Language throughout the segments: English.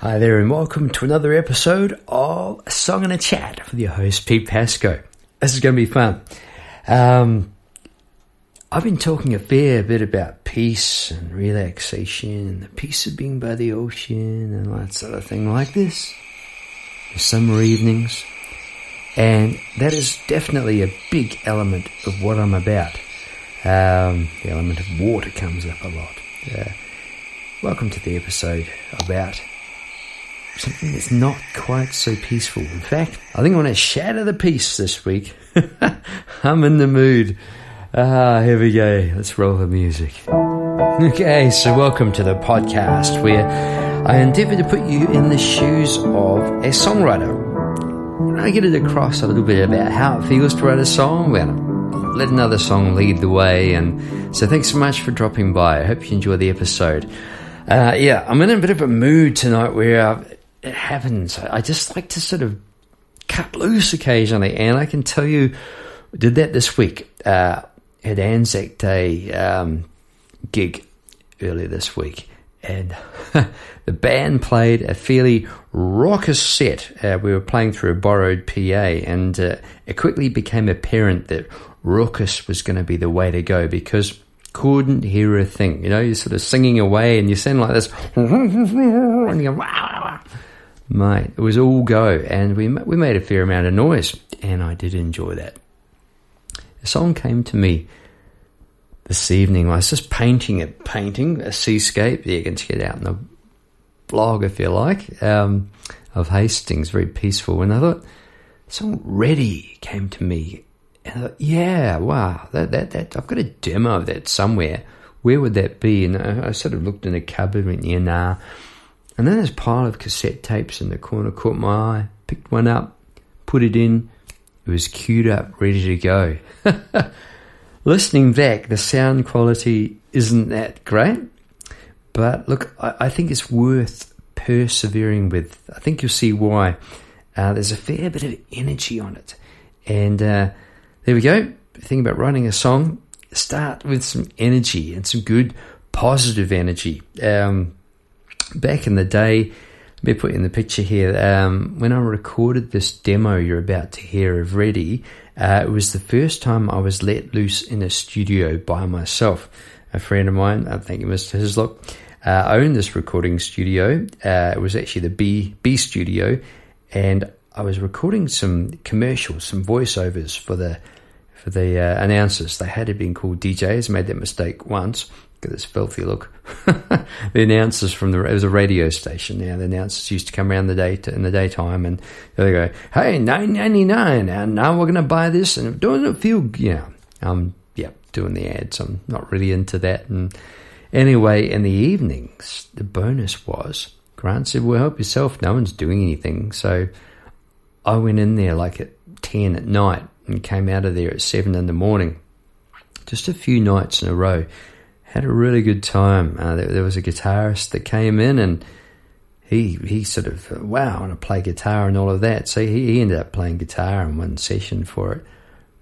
Hi there, and welcome to another episode of A Song and a Chat with your host, Pete Pascoe. This is going to be fun. Um, I've been talking a fair bit about peace and relaxation and the peace of being by the ocean and that sort of thing like this. The summer evenings. And that is definitely a big element of what I'm about. Um, the element of water comes up a lot. Uh, welcome to the episode about something that's not quite so peaceful. In fact, I think I want to shatter the peace this week. I'm in the mood. Ah, here we go. Let's roll the music. Okay, so welcome to the podcast where I endeavour to put you in the shoes of a songwriter. I get it across a little bit about how it feels to write a song. Well, let another song lead the way. And so thanks so much for dropping by. I hope you enjoy the episode. Uh, yeah, I'm in a bit of a mood tonight where uh, it happens. I just like to sort of cut loose occasionally, and I can tell you, did that this week uh, at Anzac Day um, gig earlier this week, and the band played a fairly raucous set. Uh, we were playing through a borrowed PA, and uh, it quickly became apparent that raucous was going to be the way to go because couldn't hear a thing. You know, you're sort of singing away, and you sound like this, and you go, wow mate, it was all go, and we we made a fair amount of noise, and I did enjoy that. A song came to me this evening. I was just painting it, painting a seascape. You can check it out in the blog if you like um, of Hastings, very peaceful. And I thought, song "Ready" came to me, and I thought, yeah, wow, that that that I've got a demo of that somewhere. Where would that be? And I, I sort of looked in a cupboard and yeah, nah. And then this pile of cassette tapes in the corner caught my eye, picked one up, put it in. It was queued up, ready to go. Listening back, the sound quality isn't that great. But look, I, I think it's worth persevering with. I think you'll see why. Uh, there's a fair bit of energy on it. And uh, there we go. Think about writing a song. Start with some energy and some good positive energy. Um, back in the day, let me put in the picture here. Um, when I recorded this demo you're about to hear of Ready, uh, it was the first time I was let loose in a studio by myself. A friend of mine, I think Mr. Hislop, uh, owned this recording studio. Uh, it was actually the B B studio, and I was recording some commercials, some voiceovers for the for the uh, announcers. They had been called DJs. Made that mistake once, Look at this filthy look. the announcers from the it was a radio station. Now the announcers used to come around the day to, in the daytime, and they go, "Hey, nine ninety nine, and now we're going to buy this." And doesn't it feel, know, um, yeah, doing the ads. I'm not really into that. And anyway, in the evenings, the bonus was Grant said, "Well, help yourself. No one's doing anything." So I went in there like at ten at night and came out of there at seven in the morning. Just a few nights in a row had a really good time. Uh, there, there, was a guitarist that came in and he he sort of uh, wow, I play guitar and all of that. So he, he ended up playing guitar in one session for it.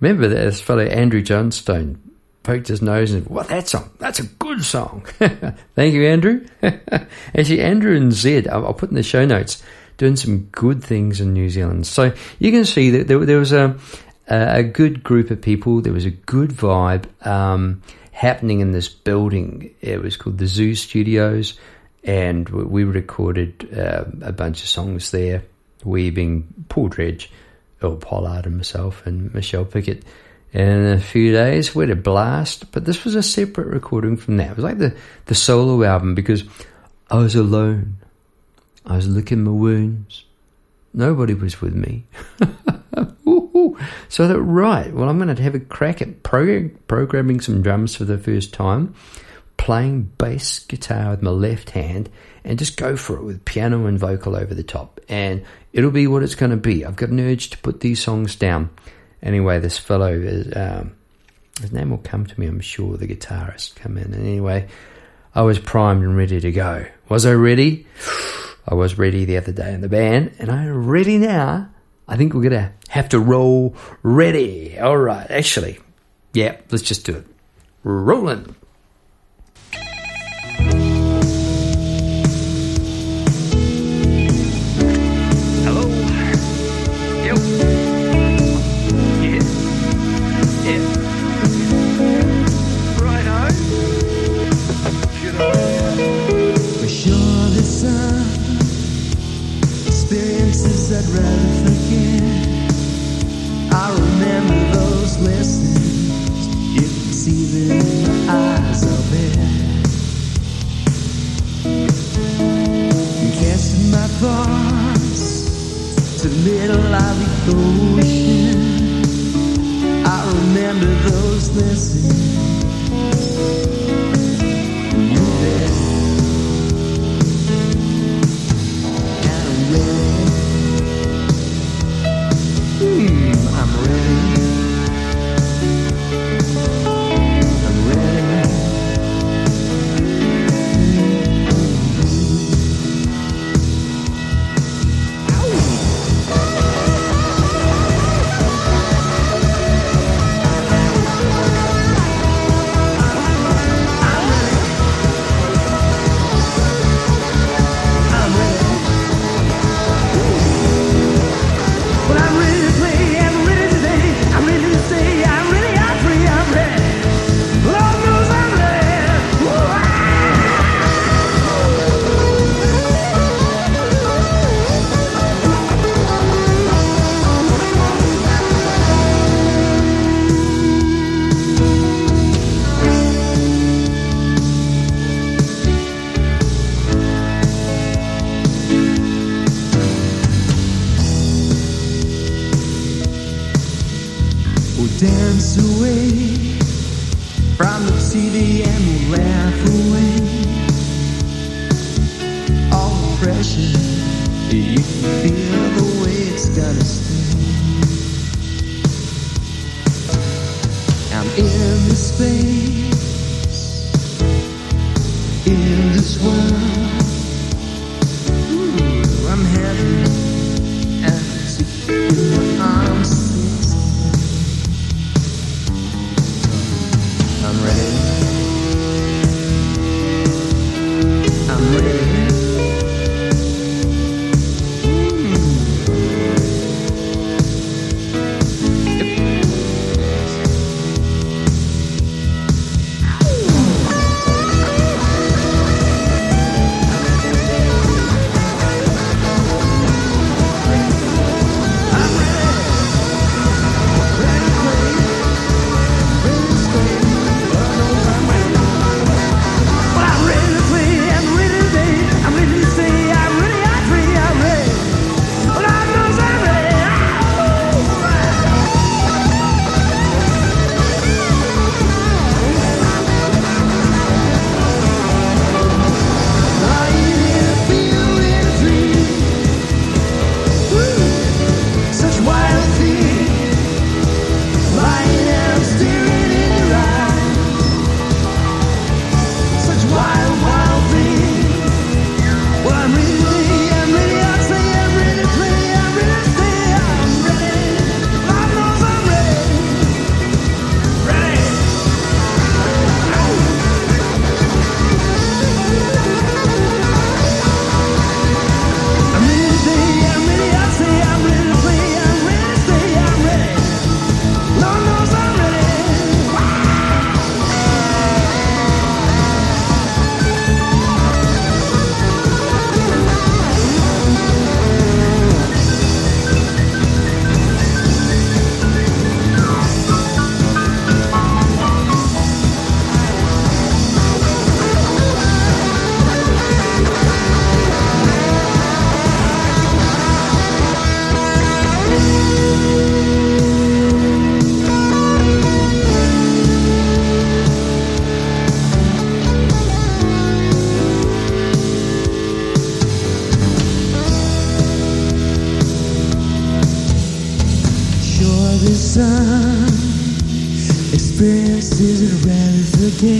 Remember that this fellow Andrew Johnstone poked his nose and what that song? That's a good song. Thank you, Andrew. Actually, Andrew and Zed, I'll, I'll, put in the show notes, doing some good things in New Zealand. So you can see that there, there was a a good group of people. There was a good vibe. Um, happening in this building. It was called the Zoo Studios, and we recorded uh, a bunch of songs there. We being Paul Dredge, Earl Pollard and myself, and Michelle Pickett. And in a few days, we had a blast. But this was a separate recording from that. It was like the, the solo album because I was alone. I was licking my wounds. Nobody was with me. so I thought, right, well, I'm going to have a crack at pro- programming some drums for the first time, playing bass guitar with my left hand, and just go for it with piano and vocal over the top. And it'll be what it's going to be. I've got an urge to put these songs down. Anyway, this fellow is. Um, his name will come to me, I'm sure, the guitarist come in. And anyway, I was primed and ready to go. Was I ready? I was ready the other day in the band, and I'm ready now I think we're going to have to roll ready. All right, actually, yeah, let's just do it. Rolling. middle of the ocean. I remember those lessons. dance away from the TV and we'll laugh away all the pressure you feel the way it's gonna stay. I'm in this space, in this world. Ooh, I'm having.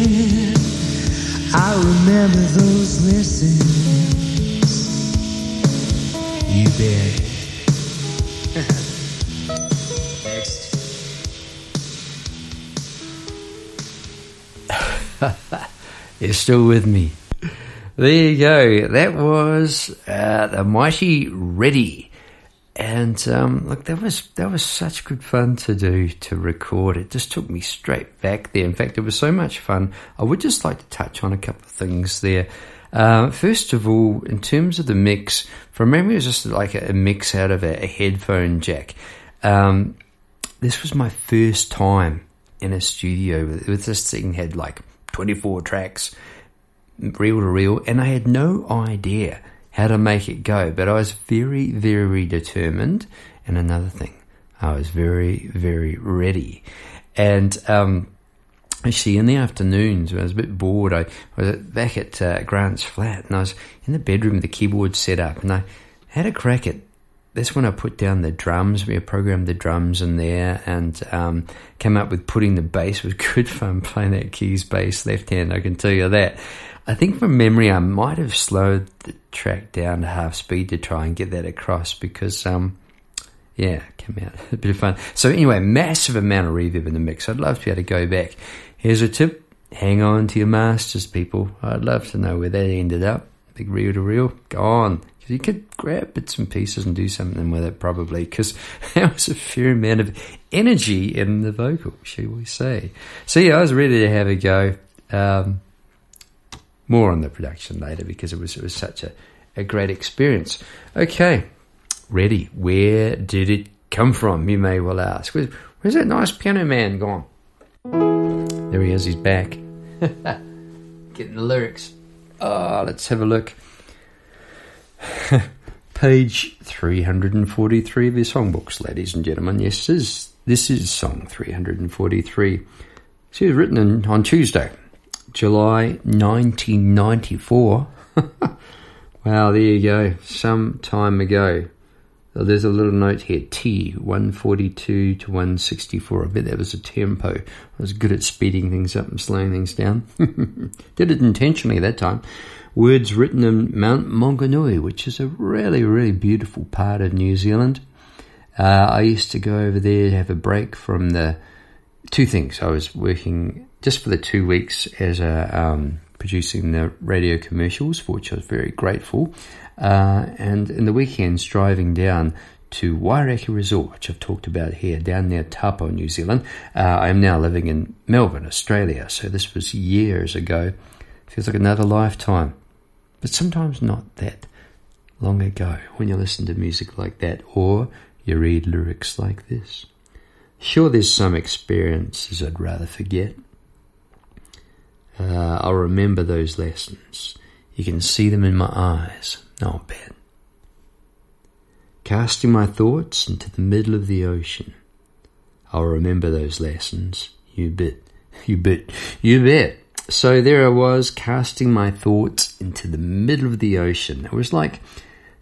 I remember those lessons. You bet. it's still with me. There you go. That was uh, the mighty Ready and um, look, that was that was such good fun to do to record. It just took me straight back there. In fact, it was so much fun. I would just like to touch on a couple of things there. Uh, first of all, in terms of the mix, from memory, it was just like a, a mix out of a, a headphone jack. Um, this was my first time in a studio with this thing had like 24 tracks, reel to reel, and I had no idea how to make it go, but I was very, very determined. And another thing, I was very, very ready. And um, actually, in the afternoons, when I was a bit bored, I was back at uh, Grant's flat, and I was in the bedroom with the keyboard set up, and I had a crack at. That's when I put down the drums. We programmed the drums in there and um, came up with putting the bass. It was good fun playing that keys bass left hand. I can tell you that. I think from memory, I might have slowed the track down to half speed to try and get that across because, um, yeah, it came out a bit of fun. So anyway, massive amount of reverb in the mix. I'd love to be able to go back. Here's a tip: hang on to your masters, people. I'd love to know where that ended up. Big reel to reel, gone. You could grab bits and pieces and do something with it, probably, because there was a fair amount of energy in the vocal, shall we say? So yeah, I was ready to have a go. Um, more on the production later because it was it was such a, a great experience. Okay, ready. Where did it come from? You may well ask. Where's, that nice piano man gone? There he is. He's back. Getting the lyrics. Oh, let's have a look. Page 343 of your songbooks, ladies and gentlemen. Yes, this is, this is song 343. She was written in, on Tuesday, July 1994. wow, there you go. Some time ago. There's a little note here T, 142 to 164. I bet that was a tempo. I was good at speeding things up and slowing things down. Did it intentionally that time. Words written in Mount Maunganui, which is a really, really beautiful part of New Zealand. Uh, I used to go over there to have a break from the two things. I was working just for the two weeks as a um, producing the radio commercials, for which I was very grateful. Uh, and in the weekends, driving down to Wairakei Resort, which I've talked about here, down near Taupo, New Zealand. Uh, I am now living in Melbourne, Australia. So this was years ago. Feels like another lifetime, but sometimes not that long ago when you listen to music like that or you read lyrics like this. Sure, there's some experiences I'd rather forget. Uh, I'll remember those lessons. You can see them in my eyes. Not bad. Casting my thoughts into the middle of the ocean. I'll remember those lessons. You bet. You bet. You bet. So there I was, casting my thoughts into the middle of the ocean. It was like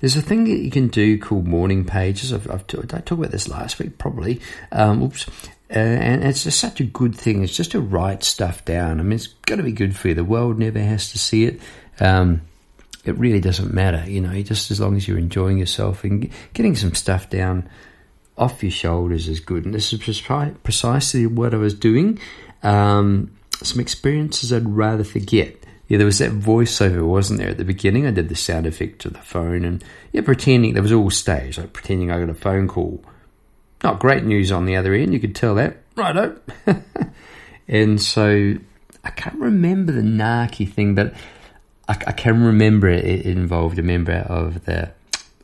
there's a thing that you can do called morning pages. I've, I've t- I talked about this last week, probably. Um, oops. Uh, and it's just such a good thing. It's just to write stuff down. I mean, it's got to be good for you. The world never has to see it. Um, it really doesn't matter, you know, just as long as you're enjoying yourself and getting some stuff down off your shoulders is good. And this is precisely what I was doing. Um, some experiences I'd rather forget. Yeah, there was that voiceover, wasn't there, at the beginning? I did the sound effect to the phone and, yeah, pretending there was all staged, like pretending I got a phone call. Not great news on the other end, you could tell that. Righto. and so I can't remember the narky thing, but I, I can remember it, it involved a member of the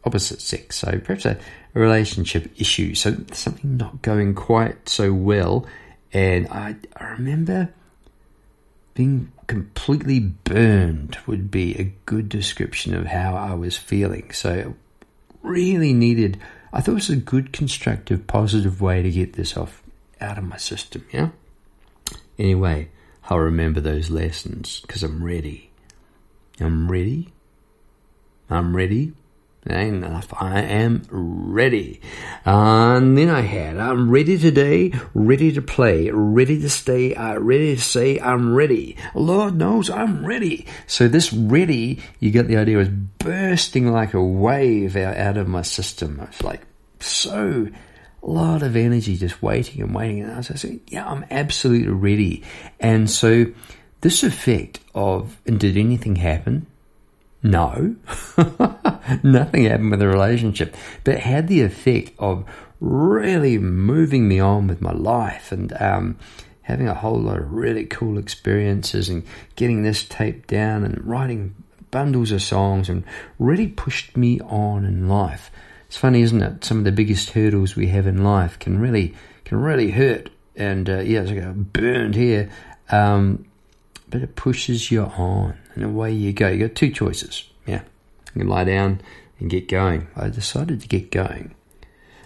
opposite sex, so perhaps a, a relationship issue, so something not going quite so well. And I, I remember being completely burned would be a good description of how I was feeling. So really needed. I thought it was a good, constructive, positive way to get this off out of my system. Yeah. Anyway, I'll remember those lessons because I'm ready. I'm ready. I'm ready. Ain't enough. I am ready. And then I had, I'm ready today, ready to play, ready to stay, uh, ready to say, I'm ready. Lord knows I'm ready. So this ready, you get the idea, was bursting like a wave out, out of my system. It's like so, a lot of energy just waiting and waiting. And I was saying, yeah, I'm absolutely ready. And so this effect of, and did anything happen? No, nothing happened with the relationship, but had the effect of really moving me on with my life and um, having a whole lot of really cool experiences and getting this tape down and writing bundles of songs and really pushed me on in life. It's funny, isn't it? Some of the biggest hurdles we have in life can really can really hurt, and uh, yeah, it's like a burned here, um, but it pushes you on, and away you go. You got two choices. Yeah, you can lie down and get going. I decided to get going.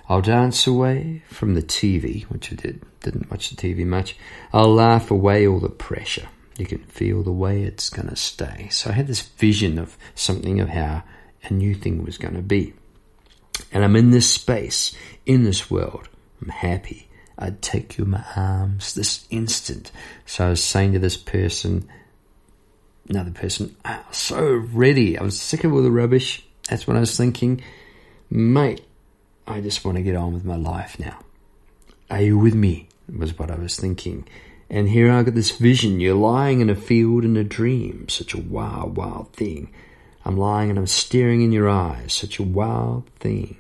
I'll dance away from the TV, which I did. Didn't watch the TV much. I'll laugh away all the pressure. You can feel the way it's going to stay. So I had this vision of something of how a new thing was going to be. And I'm in this space, in this world. I'm happy. I'd take you in my arms this instant. So I was saying to this person, another person, ah, I was so ready. I was sick of all the rubbish. That's what I was thinking. Mate, I just want to get on with my life now. Are you with me? Was what I was thinking. And here I got this vision. You're lying in a field in a dream. Such a wild, wild thing. I'm lying and I'm staring in your eyes. Such a wild thing.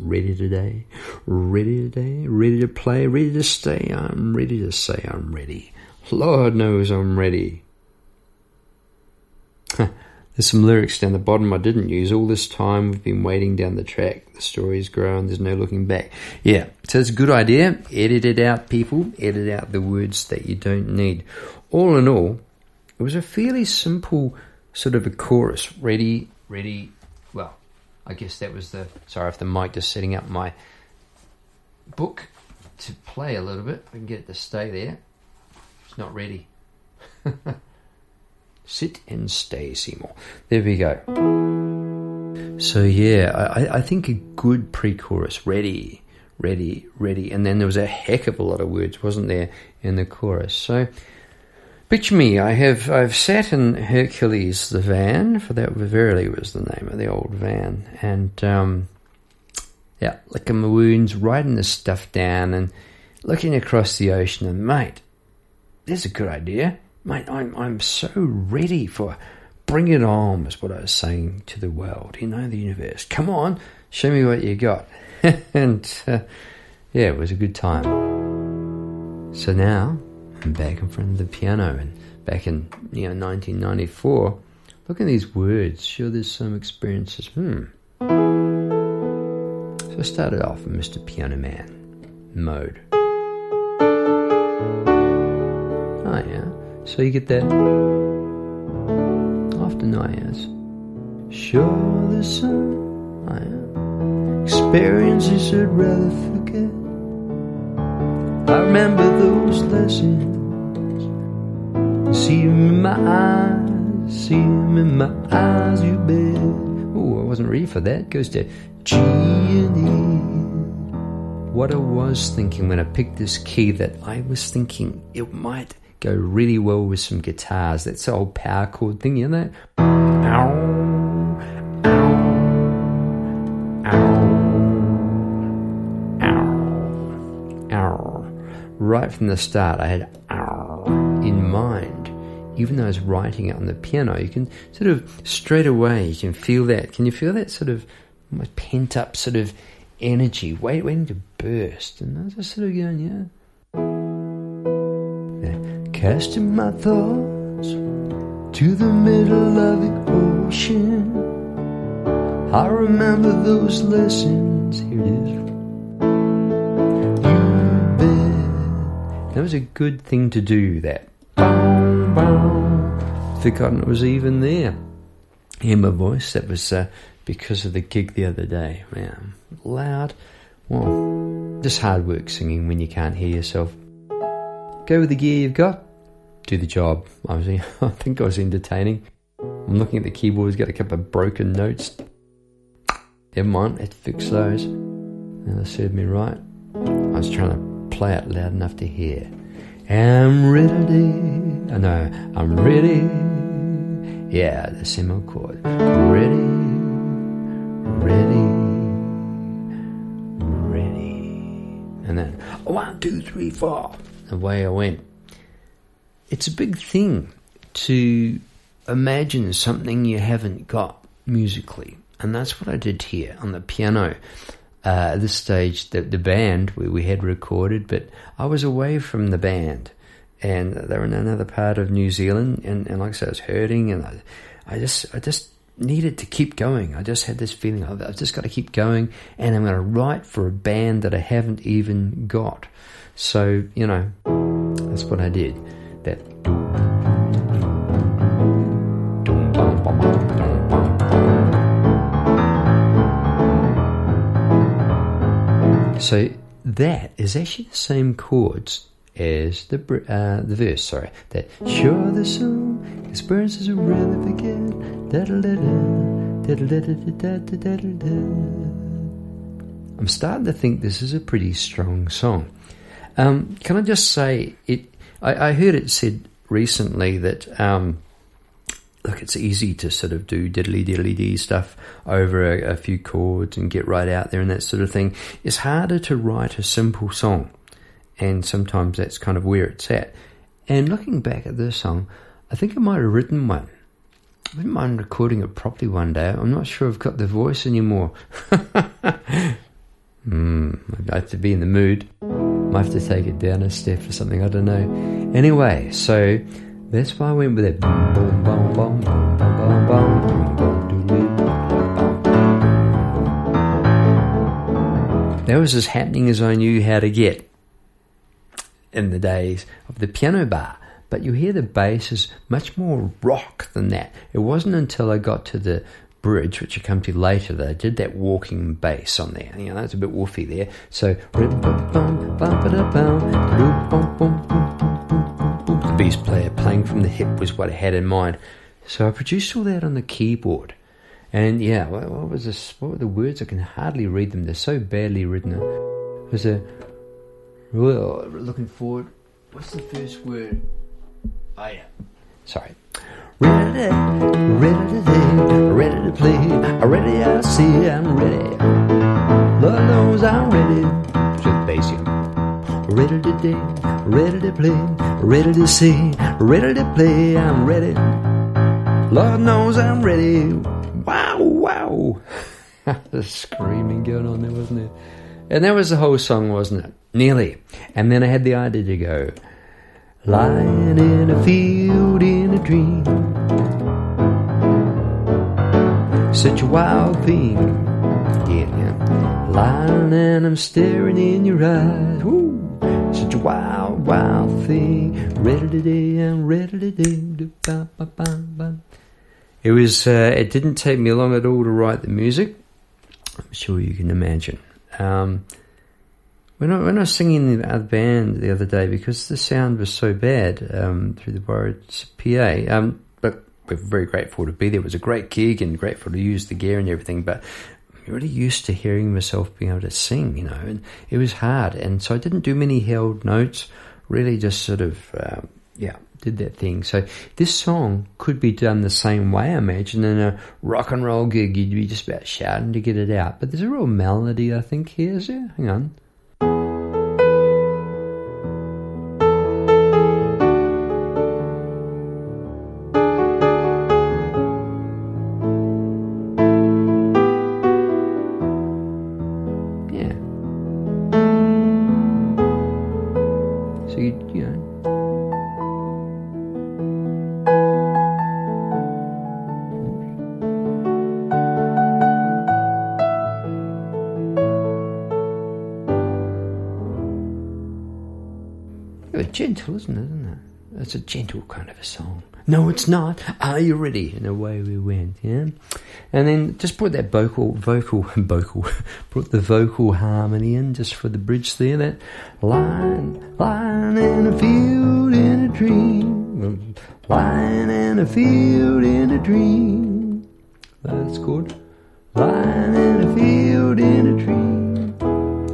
Ready today, ready today, ready to play, ready to stay. I'm ready to say I'm ready. Lord knows I'm ready. There's some lyrics down the bottom I didn't use. All this time we've been waiting down the track. The story's grown, there's no looking back. Yeah, so it's a good idea. Edit it out, people. Edit out the words that you don't need. All in all, it was a fairly simple sort of a chorus. Ready, ready. I guess that was the. Sorry if the mic just setting up my book to play a little bit. We can get it to stay there. It's not ready. Sit and stay, Seymour. There we go. So yeah, I, I think a good pre-chorus, ready, ready, ready, and then there was a heck of a lot of words, wasn't there, in the chorus? So picture me, I have I've sat in Hercules the van, for that verily was the name of the old van, and um, yeah, licking my wounds, writing this stuff down, and looking across the ocean, and mate, there's a good idea mate, I'm, I'm so ready for bring it on, is what I was saying to the world, you know, the universe. Come on, show me what you got. and uh, yeah, it was a good time. So now I'm back in front of the piano and back in you know 1994. Look at these words. Sure, there's some experiences. Hmm. So I started off in Mr. Piano Man mode. Oh yeah. So you get that often I ask. Sure there's some I am. Experiences I'd rather. I remember those lessons. See in my eyes, see 'em in my eyes, you bet. Oh, I wasn't ready for that. Goes to G and E. What I was thinking when I picked this key that I was thinking it might go really well with some guitars. That's the old power chord thing, you know? Ow, ow, Right from the start, I had in mind. Even though I was writing it on the piano, you can sort of straight away you can feel that. Can you feel that sort of pent up sort of energy wait, waiting to burst? And I was just sort of going, yeah casting my thoughts to the middle of the ocean. I remember those lessons. Here it is. That was a good thing to do. That. Forgotten it was even there. Hear my voice. That was uh, because of the gig the other day. Man, loud. Well, just hard work singing when you can't hear yourself. Go with the gear you've got do the job. I was, I think I was entertaining. I'm looking at the keyboard. It's got a couple of broken notes. Never mind, let's fix those. And that served me right. I was trying to play it loud enough to hear. I'm ready. Uh, I know, I'm ready. Yeah, the semi chord. Ready, ready, ready. And then one, two, three, four. Away I went it's a big thing to imagine something you haven't got musically. And that's what I did here on the piano. Uh, at this stage, the, the band we, we had recorded, but I was away from the band and they were in another part of New Zealand. And, and like I said, I was hurting and I, I just, I just needed to keep going. I just had this feeling I've, I've just got to keep going, and I'm going to write for a band that I haven't even got. So you know, that's what I did. That. So that is actually the same chords as the uh, the verse. Sorry, that sure the song experiences a really begin. I'm starting to think this is a pretty strong song. Um, can I just say it? I, I heard it said recently that um, look, it's easy to sort of do diddly diddly dee stuff over a, a few chords and get right out there and that sort of thing. It's harder to write a simple song, and sometimes that's kind of where it's at. And looking back at this song, I think I might have written one. I wouldn't mind recording it properly one day. I'm not sure I've got the voice anymore. Hmm, I'd like to be in the mood. Might have to take it down a step or something, I don't know. Anyway, so that's why I went with it. Boom, boom, boom, boom, boom, boom, boom, boom, boom, doodly, boom. That was as happening as I knew how to get in the days of the piano bar. But you hear the bass is much more rock than that. It wasn't until I got to the bridge, which I come to later, that I did that walking bass on there. You know, that's a bit woofy there. So, bass player playing from the hip was what I had in mind. So I produced all that on the keyboard. And yeah, what, what was this? What were the words? I can hardly read them. They're so badly written. It was a well, looking forward. What's the first word? Oh yeah. Sorry. Ready, ready to ready to play. Ready, I see I'm ready. Lord knows I'm ready. Just here. Ready to dig, ready to play, ready to see, ready to play. I'm ready. Lord knows I'm ready. Wow, wow. There's screaming going on there, wasn't it? And that was the whole song, wasn't it? Nearly. And then I had the idea to go, lying in a field in a dream. Such a wild thing. Yeah, yeah. Lying and I'm staring in your eyes. Woo. Such a wild, wild thing. Ready I'm ready. It was. Uh, it didn't take me long at all to write the music. I'm sure you can imagine. Um, when I, when I was singing in the other band the other day, because the sound was so bad um, through the borrowed PA, um, but we're very grateful to be there. It was a great gig and grateful to use the gear and everything, but really used to hearing myself being able to sing, you know, and it was hard. And so I didn't do many held notes, really just sort of, um, yeah, did that thing. So this song could be done the same way, I imagine. In a rock and roll gig, you'd be just about shouting to get it out. But there's a real melody, I think, here, is there? Hang on. A gentle kind of a song. No, it's not. Are you ready? And away we went. Yeah, and then just put that vocal, vocal, vocal, put the vocal harmony in just for the bridge there. That line, line in a field in a dream, line in a field in a dream. That's good. Lying in a field in a dream.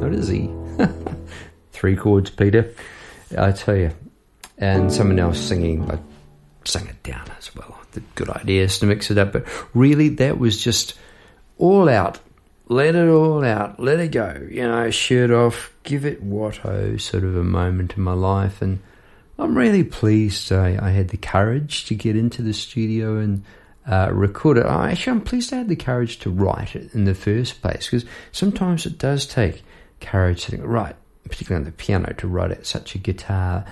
What is he? Three chords, Peter. I tell you. And someone else singing, I sang it down as well. The good ideas to mix it up, but really that was just all out. Let it all out. Let it go. You know, shirt off. Give it what oh, sort of a moment in my life, and I'm really pleased I, I had the courage to get into the studio and uh, record it. I, actually, I'm pleased I had the courage to write it in the first place because sometimes it does take courage to think, right, particularly on the piano, to write out such a guitar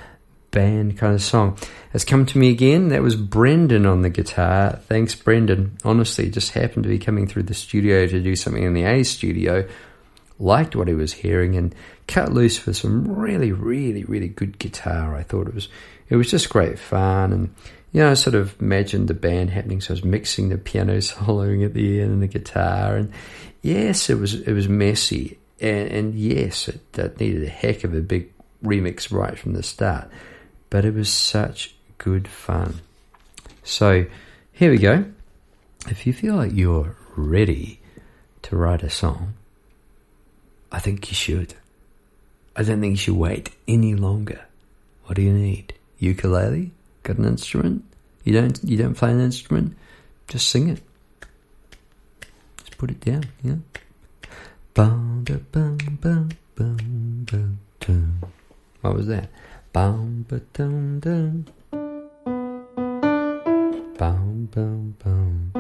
band kind of song. It's come to me again. That was Brendan on the guitar. Thanks, Brendan. Honestly, just happened to be coming through the studio to do something in the A studio. Liked what he was hearing and cut loose for some really, really, really good guitar. I thought it was it was just great fun and you know, I sort of imagined the band happening. So I was mixing the piano soloing at the end and the guitar, and yes, it was it was messy, and, and yes, it, it needed a heck of a big remix right from the start, but it was such good fun. So here we go. If you feel like you're ready to write a song, I think you should. I don't think you should wait any longer. What do you need? Ukulele? Got an instrument? You don't you don't play an instrument? Just sing it. Just put it down, yeah. What was that? Bum, ba, dum, dum. Bum, bum, bum.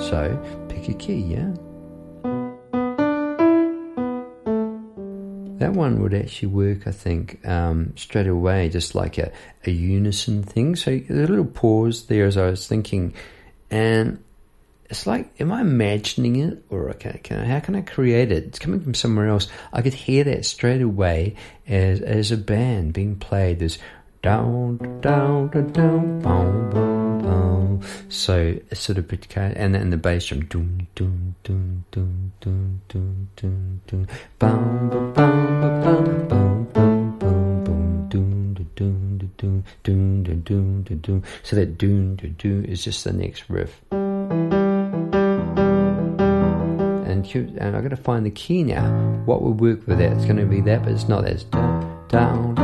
So, pick a key, yeah? That one would actually work, I think, um, straight away, just like a, a unison thing. So a little pause there as I was thinking, and it's like, am I imagining it, or can I, how can I create it? It's coming from somewhere else. I could hear that straight away as as a band being played. There's down, down, down, down, boom, boom, boom. So it's sort of and then the bass drum, doom, doom, doom, doom, doom, doom, doom, doom, boom, boom, boom, boom, boom, boom, boom, doom, doom, doom, doom, doom, doom, doom. So that doom, doom, doom is just the next riff. And cue- and I've got to find the key now. What would work with that? It's going to be that, but it's not that. It's down,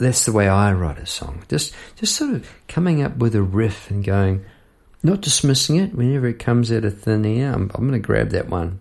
That's the way I write a song. Just, just sort of coming up with a riff and going, not dismissing it whenever it comes out of thin air. I'm, I'm going to grab that one,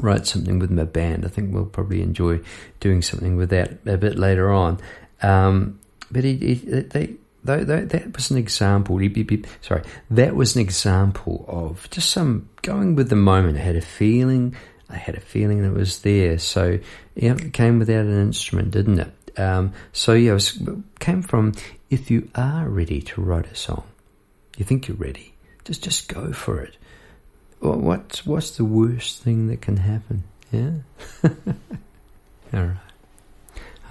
write something with my band. I think we'll probably enjoy doing something with that a bit later on. Um, but he, he, they, though, though, that was an example. Beep. Sorry, that was an example of just some going with the moment. I had a feeling. I had a feeling that was there. So yeah, it came without an instrument, didn't it? Um, so yeah, it came from if you are ready to write a song, you think you're ready, just just go for it. What's what's the worst thing that can happen? Yeah. All right.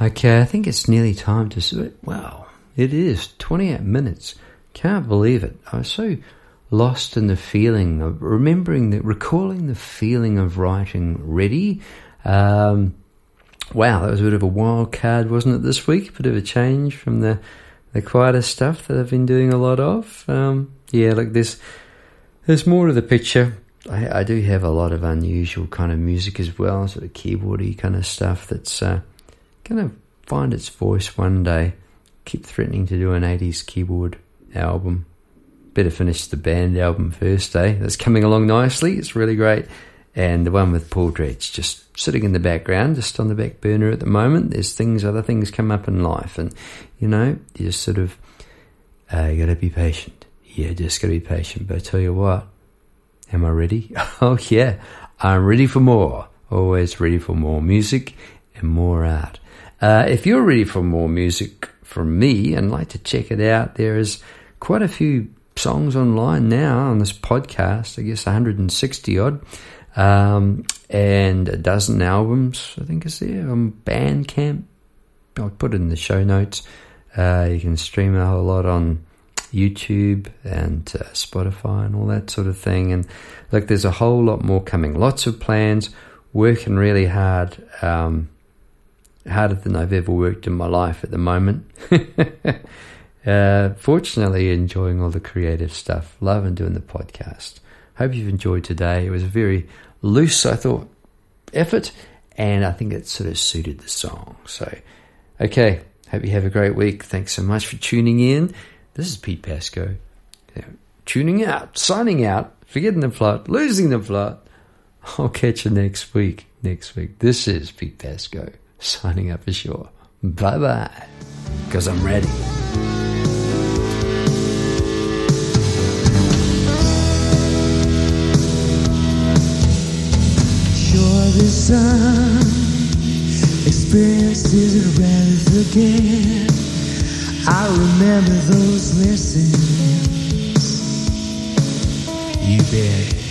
Okay, I think it's nearly time to. s- Wow, it is 28 minutes. Can't believe it. I was so lost in the feeling of remembering that, recalling the feeling of writing ready. Um, wow, that was a bit of a wild card, wasn't it, this week? A Bit of a change from the, the quieter stuff that I've been doing a lot of. Um, yeah, look, this. There's more to the picture. I, I do have a lot of unusual kind of music as well, sort of keyboardy kind of stuff that's uh, going to find its voice one day. Keep threatening to do an 80s keyboard album. Better finish the band album first, eh? That's coming along nicely. It's really great. And the one with Dredge just sitting in the background, just on the back burner at the moment. There's things, other things come up in life. And, you know, you just sort of, uh, you gotta be patient. Yeah, just gotta be patient. But I tell you what, Am I ready? Oh, yeah. I'm ready for more. Always ready for more music and more art. Uh, if you're ready for more music from me and like to check it out, there is quite a few songs online now on this podcast. I guess 160 odd. Um, and a dozen albums, I think, is there on Bandcamp. I'll put it in the show notes. Uh, you can stream a whole lot on YouTube and uh, Spotify and all that sort of thing. And look, there's a whole lot more coming. Lots of plans. Working really hard. Um, harder than I've ever worked in my life at the moment. uh, fortunately, enjoying all the creative stuff. Loving doing the podcast. Hope you've enjoyed today. It was a very loose, I thought, effort, and I think it sort of suited the song. So, okay. Hope you have a great week. Thanks so much for tuning in. This is Pete Pascoe. Tuning out, signing out, forgetting the plot, losing the plot. I'll catch you next week. Next week. This is Pete Pascoe signing up for sure. Bye bye. Because I'm ready. Sun experiences it rarely forget. I remember those lessons. You bet.